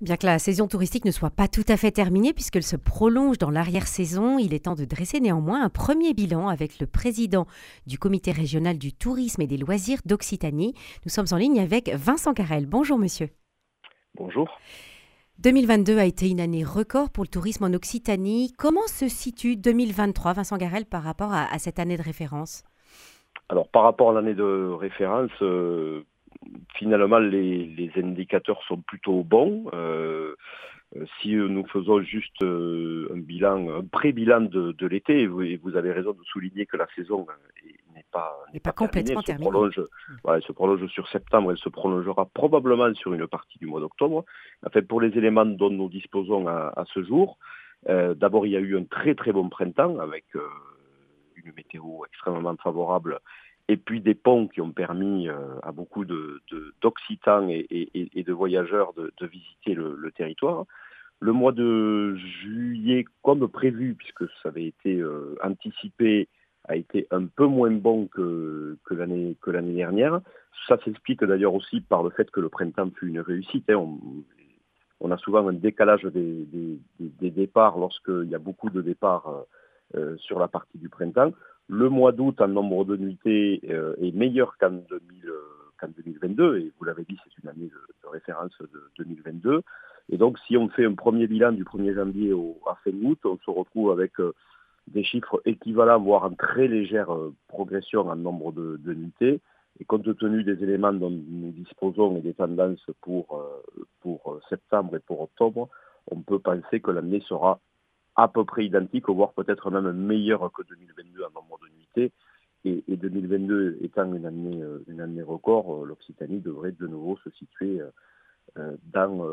Bien que la saison touristique ne soit pas tout à fait terminée puisqu'elle se prolonge dans l'arrière-saison, il est temps de dresser néanmoins un premier bilan avec le président du comité régional du tourisme et des loisirs d'Occitanie. Nous sommes en ligne avec Vincent Carrel. Bonjour monsieur. Bonjour. 2022 a été une année record pour le tourisme en Occitanie. Comment se situe 2023, Vincent Carrel, par rapport à, cette année de référence? Alors par rapport à l'année de référence, euh, finalement, les, indicateurs sont plutôt bons. Euh, euh, si nous faisons juste euh, un bilan, un pré-bilan de, l'été, et vous, avez raison de souligner que la saison n'est pas, n'est pas, complètement terminée. Elle, se prolonge, sur septembre, elle se prolongera probablement sur une partie du mois d'octobre. fait, pour les éléments dont nous disposons à, à ce jour, d'abord il y a eu un très très bon printemps avec une météo extrêmement favorable et puis des ponts qui ont permis euh, à beaucoup d'Occitans et, de voyageurs de, visiter le, territoire. Le mois de juillet, comme prévu, puisque ça avait été euh, anticipé, a été un peu moins bon que, que l'année dernière. Ça s'explique d'ailleurs aussi par le fait que le printemps fut une réussite. Hein. On, a souvent un décalage des, des, départs lorsqu'il y a beaucoup de départs euh, sur la partie du printemps. Le mois d'août, en nombre de nuitées, euh, est meilleur qu'en 2022, euh, et vous l'avez dit, c'est une année de, référence de 2022. Et donc, si on fait un premier bilan du 1er janvier au, à fin août, on se retrouve avec euh, des chiffres équivalents, voire en très légère progression en nombre de, de, nuitées. Et compte tenu des éléments dont nous disposons et des tendances pour, pour septembre et pour octobre, on peut penser que l'année sera à peu près identique, voire peut-être même meilleur que 2022 en nombre de nuitées. Et, 2022 étant une année, euh, une année record, euh, l'Occitanie devrait de nouveau se situer euh, dans,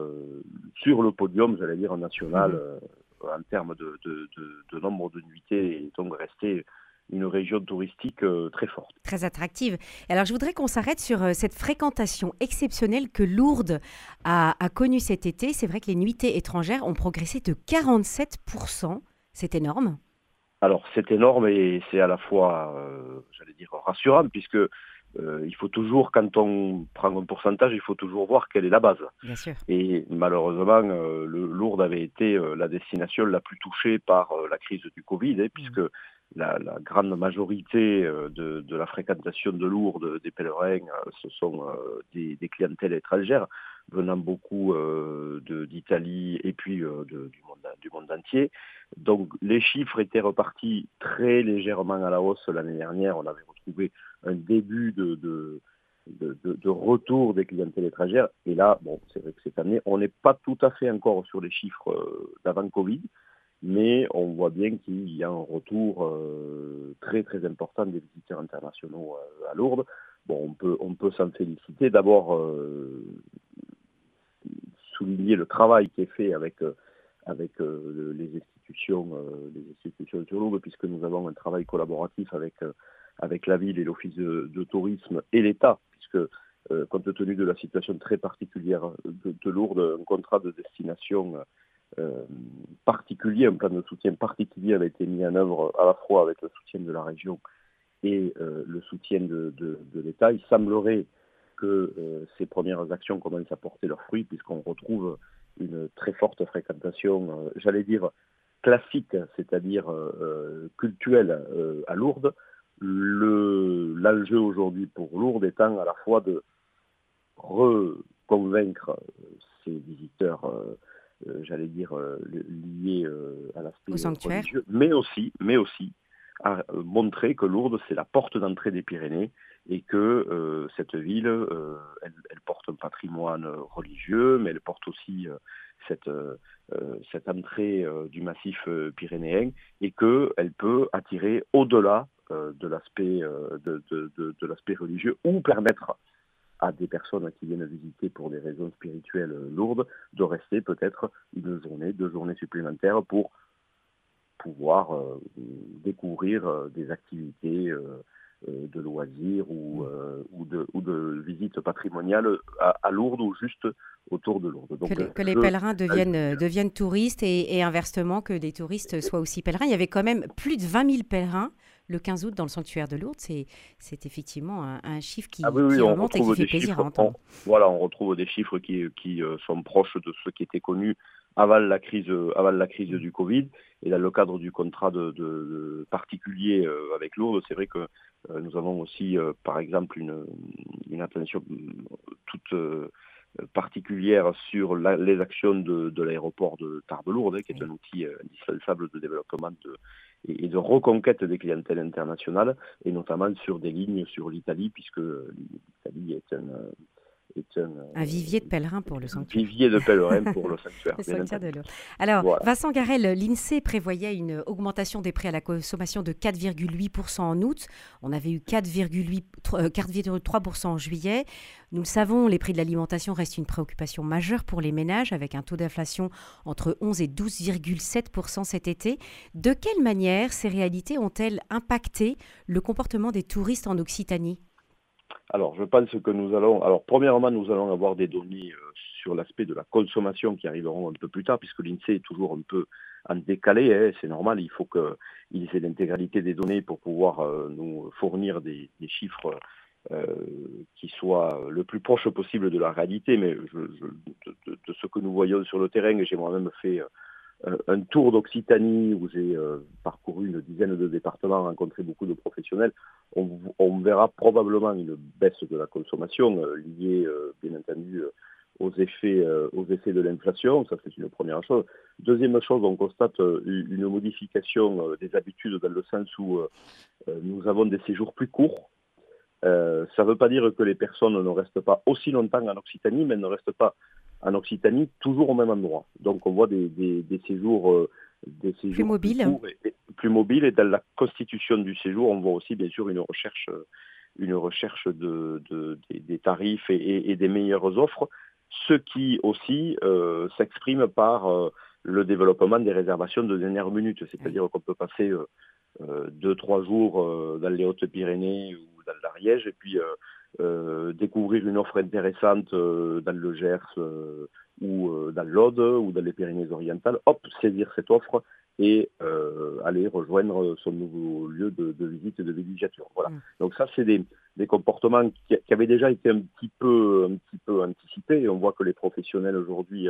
sur le podium, j'allais dire, national mmh. en termes de, de, nombre de nuitées et donc rester une région touristique euh, très forte. Très attractive. Alors je voudrais qu'on s'arrête sur euh, cette fréquentation exceptionnelle que Lourdes a, connue cet été. C'est vrai que les nuitées étrangères ont progressé de 47%. C'est énorme. Alors c'est énorme et c'est à la fois, euh, j'allais dire, rassurant puisque il faut toujours, quand on prend un pourcentage, il faut toujours voir quelle est la base. Bien sûr. Et malheureusement, le Lourdes avait été la destination la plus touchée par la crise du Covid, hein, puisque mmh la, grande majorité euh, de, la fréquentation de Lourdes des pèlerins, euh, ce sont euh, des, clientèles étrangères venant beaucoup d'Italie et puis du, monde, du monde entier. Donc les chiffres étaient repartis très légèrement à la hausse l'année dernière. On avait retrouvé un début de, de, de, retour des clientèles étrangères. Et là, bon, c'est vrai que cette année, on n'est pas tout à fait encore sur les chiffres d'avant Covid mais on voit bien qu'il y a un retour euh, très très important des visiteurs internationaux euh, à Lourdes. Bon, on peut, on peut s'en féliciter. D'abord, euh, souligner le travail qui est fait avec, avec les, institutions, les institutions sur Lourdes, puisque nous avons un travail collaboratif avec, avec la ville et l'Office de, tourisme et l'État, puisque compte tenu de la situation très particulière de, de Lourdes, un contrat de destination euh, particulier, un plan de soutien particulier avait été mis en œuvre à la fois avec le soutien de la région et euh, le soutien de, l'État. Il semblerait que euh, ces premières actions commencent à porter leurs fruits puisqu'on retrouve une très forte fréquentation, j'allais dire classique, c'est-à-dire culturelle à Lourdes. L'enjeu aujourd'hui pour Lourdes étant à la fois de reconvaincre ces visiteurs euh, j'allais dire, euh, lié euh, à l'aspect religieux, mais aussi, mais aussi à montrer que Lourdes, c'est la porte d'entrée des Pyrénées et que cette ville, elle, porte un patrimoine religieux, mais elle porte aussi cette, cette entrée du massif pyrénéen et qu'elle peut attirer au-delà de l'aspect de, de, de l'aspect religieux ou permettre à des personnes qui viennent visiter pour des raisons spirituelles lourdes de rester peut-être une journée, deux journées supplémentaires pour pouvoir euh, découvrir euh, des activités euh, de loisirs ou, ou, de, ou de visites patrimoniales à, Lourdes ou juste autour de Lourdes. que, les, pèlerins deviennent, deviennent touristes et, et, inversement que des touristes soient aussi pèlerins. Il y avait quand même plus de 20 000 pèlerins le 15 août dans le sanctuaire de Lourdes, c'est effectivement un, chiffre qui, ah remonte et qui fait plaisir à entendre. voilà, on retrouve des chiffres qui, qui sont proches de ceux qui étaient connus avant la crise, avant la crise du Covid. Et dans le cadre du contrat de, particulier euh, avec Lourdes, c'est vrai que euh, nous avons aussi, euh, par exemple, une, une attention toute particulière sur les actions de, l'aéroport de Tarbes-Lourdes, qui est un outil indispensable de développement et, de reconquête des clientèles internationales, et notamment sur des lignes sur l'Italie, puisque l'Italie est un un, vivier de pèlerins pour le sanctuaire. Vivier de pèlerins pour le sanctuaire. de Alors, Vincent Garel, l'INSEE prévoyait une augmentation des prix à la consommation de 4,8% en août. On avait eu 4,3% en juillet. Nous le savons, les prix de l'alimentation restent une préoccupation majeure pour les ménages, avec un taux d'inflation entre 11 et 12,7% cet été. De quelle manière ces réalités ont-elles impacté le comportement des touristes en Occitanie? Alors, je pense que nous allons. Alors, premièrement, nous allons avoir des données euh, sur l'aspect de la consommation qui arriveront un peu plus tard, puisque l'INSEE est toujours un peu en décalé. Hein, c'est normal, il faut qu'il ait l'intégralité des données pour pouvoir euh, nous fournir des, chiffres euh, qui soient le plus proche possible de la réalité. Mais de, ce que nous voyons sur le terrain, j'ai moi-même fait euh, un tour d'Occitanie où j'ai euh, parcouru une dizaine de départements, rencontré beaucoup de professionnels, on, verra probablement une baisse de la consommation euh, liée, bien entendu, aux effets, aux effets de l'inflation. Ça, c'est une première chose. Deuxième chose, on constate une modification des habitudes dans le sens où nous avons des séjours plus courts. ça ne veut pas dire que les personnes ne restent pas aussi longtemps en Occitanie, mais ne restent pas en Occitanie, toujours au même endroit. Donc on voit des, séjours, des séjours plus mobiles. Plus, mobiles et dans la constitution du séjour, on voit aussi bien sûr une recherche, une recherche de, des, tarifs et, des meilleures offres, ce qui aussi euh, s'exprime par euh, le développement des réservations de dernière minute, c'est-à-dire qu'on peut passer euh, deux, trois jours dans les Hautes-Pyrénées ou dans l'Ariège et puis euh, découvrir une offre intéressante euh, dans le Gers euh, ou dans l'Aude ou dans les Pyrénées-Orientales, hop, saisir cette offre et aller rejoindre son nouveau lieu de, visite et de villégiature. Voilà. Mm. Donc ça, c'est des, comportements qui, avaient déjà été un petit peu, un petit peu anticipés. Et on voit que les professionnels aujourd'hui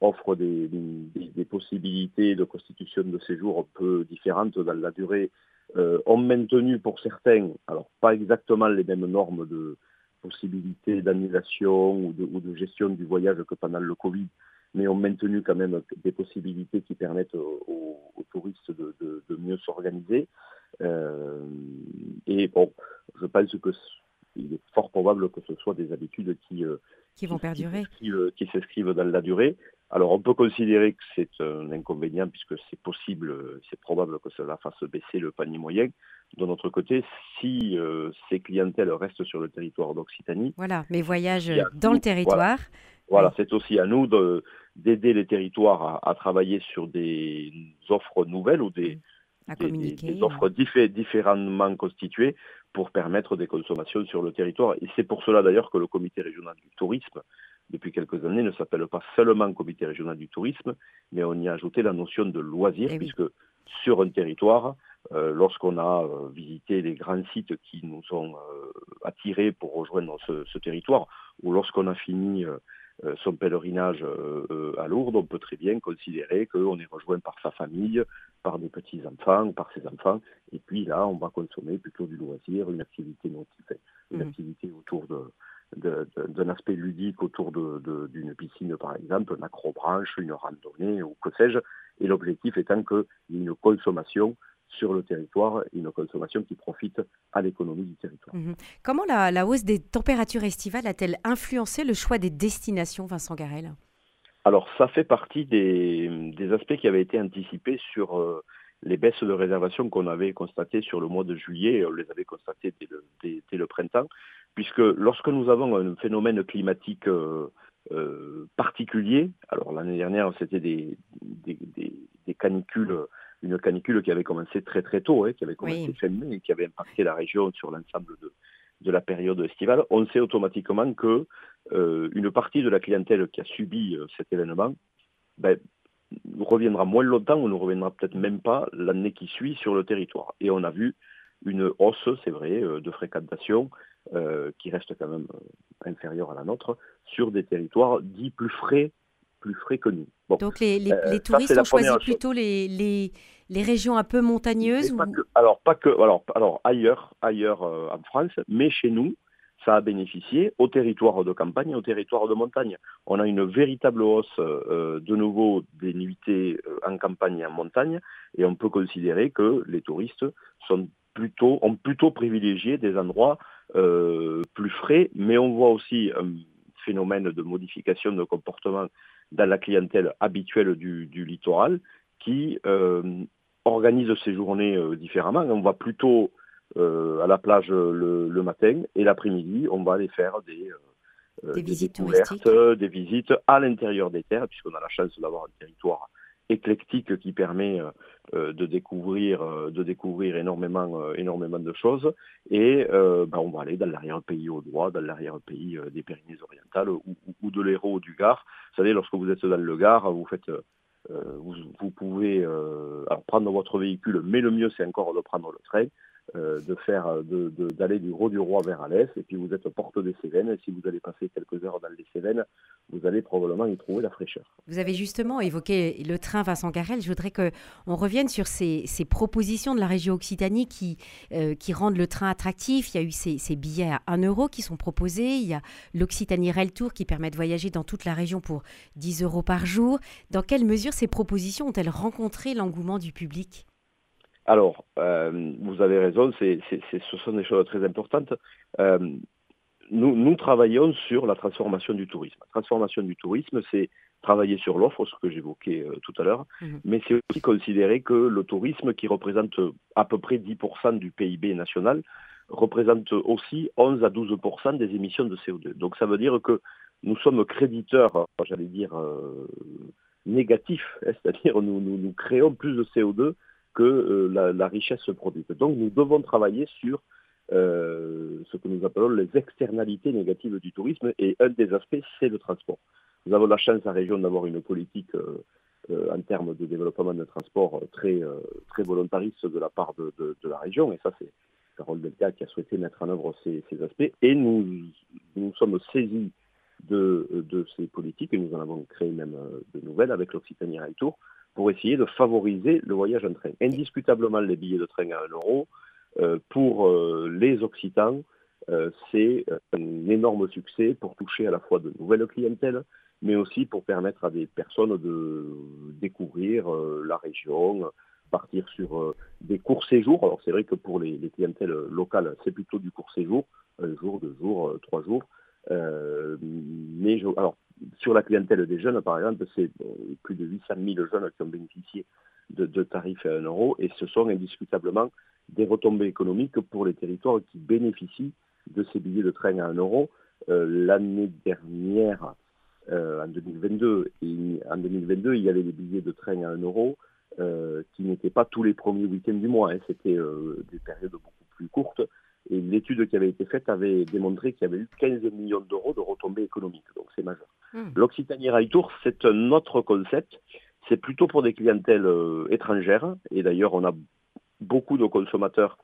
offrent des, des, possibilités de constitution de séjour un peu différentes dans la durée euh, ont maintenu pour certains, alors pas exactement les mêmes normes de possibilité d'annulation ou de, gestion du voyage que pendant le Covid, mais ont maintenu quand même des possibilités qui permettent aux, touristes de, mieux s'organiser. Euh, et bon, je pense que il est fort probable que ce soit des habitudes qui, euh, qui vont perdurer, qui s'inscrivent dans la durée. Alors on peut considérer que c'est un inconvénient puisque c'est possible, c'est probable que cela fasse baisser le panier moyen. De notre côté, si euh, ces clientèles restent sur le territoire d'Occitanie. Voilà, mais voyagent dans le territoire. Voilà, c'est aussi à nous d'aider les territoires à, travailler sur des offres nouvelles ou des, des, offres différemment constituées pour permettre des consommations sur le territoire. Et c'est pour cela d'ailleurs que le comité régional du tourisme depuis quelques années, ne s'appelle pas seulement Comité régional du tourisme, mais on y a ajouté la notion de loisir, eh puisque sur un territoire, euh, lorsqu'on a euh, visité les grands sites qui nous ont euh, attirés pour rejoindre ce, territoire, ou lorsqu'on a fini son pèlerinage à Lourdes, on peut très bien considérer qu'on est rejoint par sa famille, par des petits-enfants, par ses enfants, et puis là, on va consommer plutôt du loisir, une activité une mmh. activité autour de, d'un aspect ludique autour d'une piscine, par exemple, un acrobranche, une randonnée ou que sais-je, et l'objectif étant qu'il y ait une consommation sur le territoire, une consommation qui profite à l'économie du territoire. Mhm. Comment la, hausse des températures estivales a-t-elle influencé le choix des destinations, Vincent Garel? Alors, ça fait partie des, aspects qui avaient été anticipés sur euh, les baisses de réservation qu'on avait constatées sur le mois de juillet, on les avait constatées dès le printemps puisque lorsque nous avons un phénomène climatique euh, euh, particulier, alors l'année dernière c'était des, canicules, une canicule qui avait commencé très très tôt, hein, qui avait commencé fin mai et qui avait impacté la région sur l'ensemble de, la période estivale, on sait automatiquement que euh, une partie de la clientèle qui a subi cet événement ben, reviendra moins longtemps, on ne reviendra peut-être même pas l'année qui suit sur le territoire. Et on a vu une hausse, c'est vrai, de fréquentation qui reste quand même inférieure à la nôtre sur des territoires dits plus frais plus frais que nous. Donc les, les, touristes ont choisi plutôt les, les, les, régions un peu montagneuses ou... Alors pas que, alors, alors ailleurs, ailleurs en France, mais chez nous, ça a bénéficié aux territoires de campagne et aux territoires de montagne. On a une véritable hausse euh, de nouveau des nuitées euh, en campagne et en montagne, et on peut considérer que les touristes sont plutôt, ont plutôt privilégié des endroits euh, plus frais, mais on voit aussi un phénomène de modification de comportement dans la clientèle habituelle du, du littoral qui organise ses journées différemment. On va plutôt euh, à la plage le, le matin et l'après-midi, on va aller faire des, euh, des, visites des visites à l'intérieur des terres, puisqu'on a la chance d'avoir un territoire éclectique qui permet euh, de découvrir de découvrir énormément énormément de choses et ben, on va aller dans l'arrière-pays au droit, dans l'arrière-pays des Pyrénées-Orientales ou, ou, de l'Hérault du Gard. Vous savez, lorsque vous êtes dans le Gard, vous faites vous, vous, pouvez alors prendre votre véhicule, mais le mieux c'est encore de prendre le train. Euh, de faire d'aller du Gros du Roi vers Alès et puis vous êtes aux portes des Cévennes. Et si vous allez passer quelques heures dans les Cévennes vous allez probablement y trouver la fraîcheur. Vous avez justement évoqué le train Vincent Garel. Je voudrais qu'on revienne sur ces, propositions de la région Occitanie qui, euh, qui rendent le train attractif. Il y a eu ces, ces billets à 1 euro qui sont proposés. Il y a l'Occitanie Rail Tour qui permet de voyager dans toute la région pour 10 euros par jour. Dans quelle mesure ces propositions ont-elles rencontré l'engouement du public? Alors, euh, vous avez raison, c'est, ce sont des choses très importantes. Euh, nous, travaillons sur la transformation du tourisme. La transformation du tourisme, c'est travailler sur l'offre, ce que j'évoquais euh, tout à l'heure, mhm. mais c'est aussi considérer que le tourisme, qui représente à peu près 10% du PIB national, représente aussi 11 à 12% des émissions de CO2. Donc ça veut dire que nous sommes créditeurs, j'allais dire, négatifs, hein, c'est-à-dire nous, nous, nous créons plus de CO2 que euh, la, richesse se produise. Donc nous devons travailler sur euh, ce que nous appelons les externalités négatives du tourisme et un des aspects, c'est le transport. Nous avons la chance en région d'avoir une politique euh, en termes de développement de transport très, très volontariste de la part de, la région et ça c'est Carole Delta qui a souhaité mettre en œuvre ces, aspects et nous nous sommes saisis de, de, ces politiques et nous en avons créé même de nouvelles avec l'Occitanie Rail Tour pour essayer de favoriser le voyage en train. Indiscutablement, les billets de train à 1 euro, euh, pour euh, les Occitans, euh, c'est un énorme succès pour toucher à la fois de nouvelles clientèles, mais aussi pour permettre à des personnes de découvrir la région, partir sur des courts séjours. Alors c'est vrai que pour les, clientèles locales, c'est plutôt du court séjour, un jour, deux jours, trois jours. mais je, alors sur la clientèle des jeunes, par exemple, c'est euh, plus de 800 000 jeunes qui ont bénéficié de, tarifs à 1 euro et ce sont indiscutablement des retombées économiques pour les territoires qui bénéficient de ces billets de train à 1 euro. Euh, l'année dernière, euh, en 2022, et en 2022, il y avait des billets de train à 1 euro qui n'étaient pas tous les premiers week-ends du mois, hein. c'était des périodes beaucoup plus courtes. Et l'étude qui avait été faite avait démontré qu'il y avait eu 15 millions d'euros de retombées économiques. Donc c'est majeur. Hmm. L'Occitanie Rail Tour, c'est un autre concept. C'est plutôt pour des clientèles euh, étrangères. Et d'ailleurs, on a beaucoup de consommateurs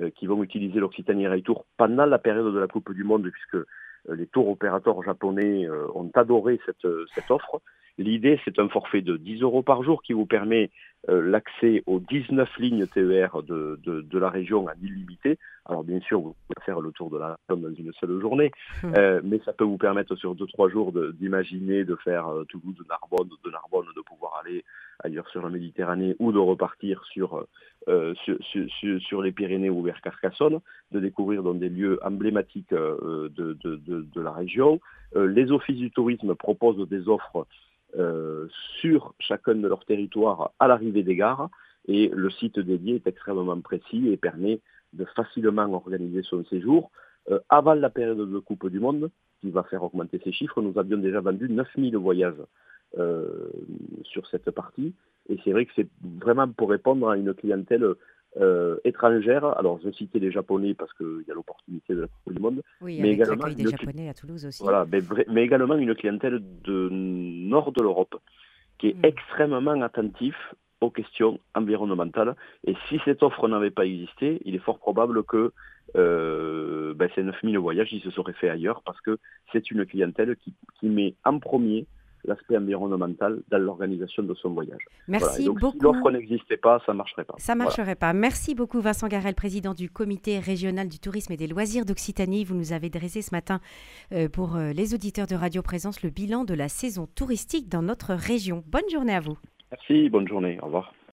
euh, qui vont utiliser l'Occitanie Rail Tour pendant la période de la Coupe du Monde, puisque euh, les tours opérateurs japonais ont adoré cette, cette offre. L'idée, c'est un forfait de 10 euros par jour qui vous permet euh, l'accès aux 19 lignes TER de, de, la région en illimité. Alors bien sûr, vous pouvez faire le tour de la dans une seule journée, hmm. euh, mais ça peut vous permettre sur 2-3 jours d'imaginer de, faire euh, Toulouse-Narbonne, de Narbonne, de pouvoir aller ailleurs sur la Méditerranée ou de repartir sur, sur, sur, sur, les Pyrénées ou vers Carcassonne, de découvrir dans des lieux emblématiques de, de, la région. les offices du tourisme proposent des offres euh, sur chacun de leurs territoires à l'arrivée des gares. Et le site dédié est extrêmement précis et permet de facilement organiser son séjour. Euh, avant la période de Coupe du Monde, qui va faire augmenter ces chiffres, nous avions déjà vendu 9000 voyages euh, sur cette partie. Et c'est vrai que c'est vraiment pour répondre à une clientèle euh, étrangères. Alors, je citais les Japonais parce qu'il y a l'opportunité de la Coupe du Monde. Oui, mais également des Japonais à Toulouse aussi. Voilà, mais, également une clientèle de nord de l'Europe qui est Mm. extrêmement attentif aux questions environnementales. Et si cette offre n'avait pas existé, il est fort probable que euh, ben, ces 9000 voyages, ils se seraient faits ailleurs parce que c'est une clientèle qui, qui met en premier l'aspect environnemental dans l'organisation de son voyage. Merci donc, si beaucoup. l'offre n'existait pas, ça ne marcherait pas. Ça ne Voilà. marcherait pas. Merci beaucoup Vincent Garel, président du comité régional du tourisme et des loisirs d'Occitanie. Vous nous avez dressé ce matin euh, pour euh, les auditeurs de Radio Présence le bilan de la saison touristique dans notre région. Bonne journée à vous. Merci, bonne journée, au revoir.